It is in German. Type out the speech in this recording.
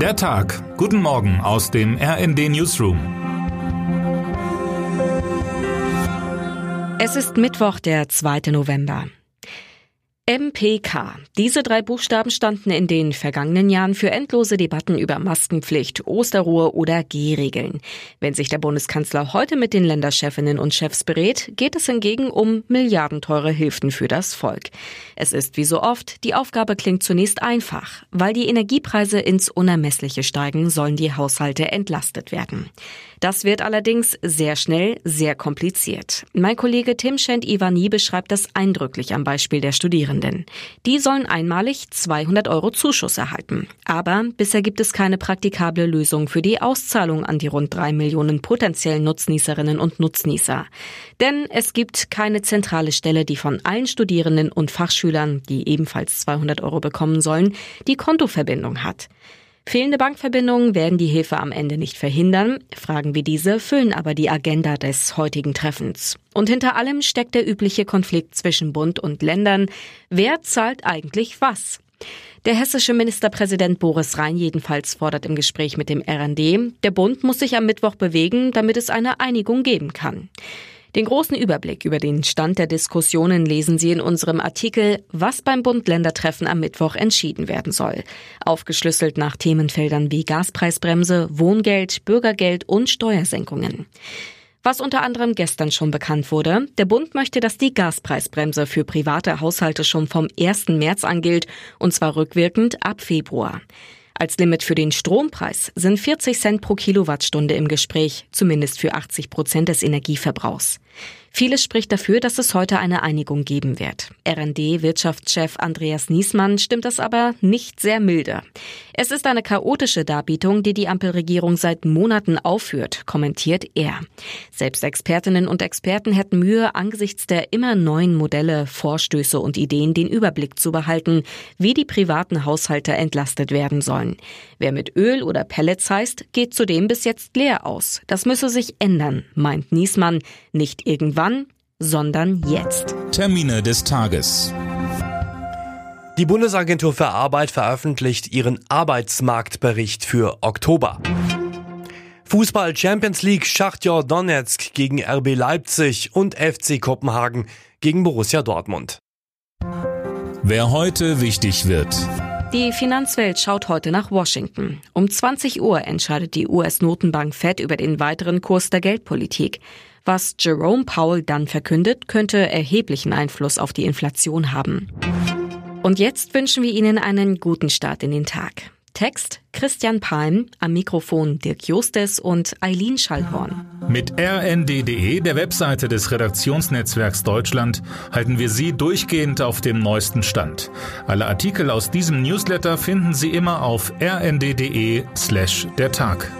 Der Tag. Guten Morgen aus dem RND Newsroom. Es ist Mittwoch, der 2. November. MPK. Diese drei Buchstaben standen in den vergangenen Jahren für endlose Debatten über Maskenpflicht, Osterruhe oder G-Regeln. Wenn sich der Bundeskanzler heute mit den Länderchefinnen und Chefs berät, geht es hingegen um milliardenteure Hilfen für das Volk. Es ist wie so oft, die Aufgabe klingt zunächst einfach. Weil die Energiepreise ins Unermessliche steigen, sollen die Haushalte entlastet werden. Das wird allerdings sehr schnell sehr kompliziert. Mein Kollege Tim Schent-Ivani beschreibt das eindrücklich am Beispiel der Studierenden. Die sollen einmalig 200 Euro Zuschuss erhalten. Aber bisher gibt es keine praktikable Lösung für die Auszahlung an die rund drei Millionen potenziellen Nutznießerinnen und Nutznießer. Denn es gibt keine zentrale Stelle, die von allen Studierenden und Fachschülern, die ebenfalls 200 Euro bekommen sollen, die Kontoverbindung hat. Fehlende Bankverbindungen werden die Hilfe am Ende nicht verhindern. Fragen wie diese füllen aber die Agenda des heutigen Treffens. Und hinter allem steckt der übliche Konflikt zwischen Bund und Ländern. Wer zahlt eigentlich was? Der hessische Ministerpräsident Boris Rhein jedenfalls fordert im Gespräch mit dem RND, der Bund muss sich am Mittwoch bewegen, damit es eine Einigung geben kann. Den großen Überblick über den Stand der Diskussionen lesen Sie in unserem Artikel Was beim Bund-Länder-Treffen am Mittwoch entschieden werden soll. Aufgeschlüsselt nach Themenfeldern wie Gaspreisbremse, Wohngeld, Bürgergeld und Steuersenkungen. Was unter anderem gestern schon bekannt wurde, der Bund möchte, dass die Gaspreisbremse für private Haushalte schon vom 1. März angilt, und zwar rückwirkend ab Februar. Als Limit für den Strompreis sind 40 Cent pro Kilowattstunde im Gespräch, zumindest für 80 Prozent des Energieverbrauchs. Vieles spricht dafür, dass es heute eine Einigung geben wird. RD-Wirtschaftschef Andreas Niesmann stimmt das aber nicht sehr milde. Es ist eine chaotische Darbietung, die die Ampelregierung seit Monaten aufführt, kommentiert er. Selbst Expertinnen und Experten hätten Mühe, angesichts der immer neuen Modelle, Vorstöße und Ideen den Überblick zu behalten, wie die privaten Haushalte entlastet werden sollen. Wer mit Öl oder Pellets heißt, geht zudem bis jetzt leer aus. Das müsse sich ändern, meint Niesmann, nicht irgendwann, sondern jetzt. Termine des Tages. Die Bundesagentur für Arbeit veröffentlicht ihren Arbeitsmarktbericht für Oktober. Fußball Champions League Schachtjor Donetsk gegen RB Leipzig und FC Kopenhagen gegen Borussia Dortmund. Wer heute wichtig wird. Die Finanzwelt schaut heute nach Washington. Um 20 Uhr entscheidet die US-Notenbank Fed über den weiteren Kurs der Geldpolitik. Was Jerome Powell dann verkündet, könnte erheblichen Einfluss auf die Inflation haben. Und jetzt wünschen wir Ihnen einen guten Start in den Tag. Text Christian Palm, am Mikrofon Dirk Justes und Eileen Schallhorn. Mit rnd.de, der Webseite des Redaktionsnetzwerks Deutschland, halten wir Sie durchgehend auf dem neuesten Stand. Alle Artikel aus diesem Newsletter finden Sie immer auf rnd.de slash der Tag.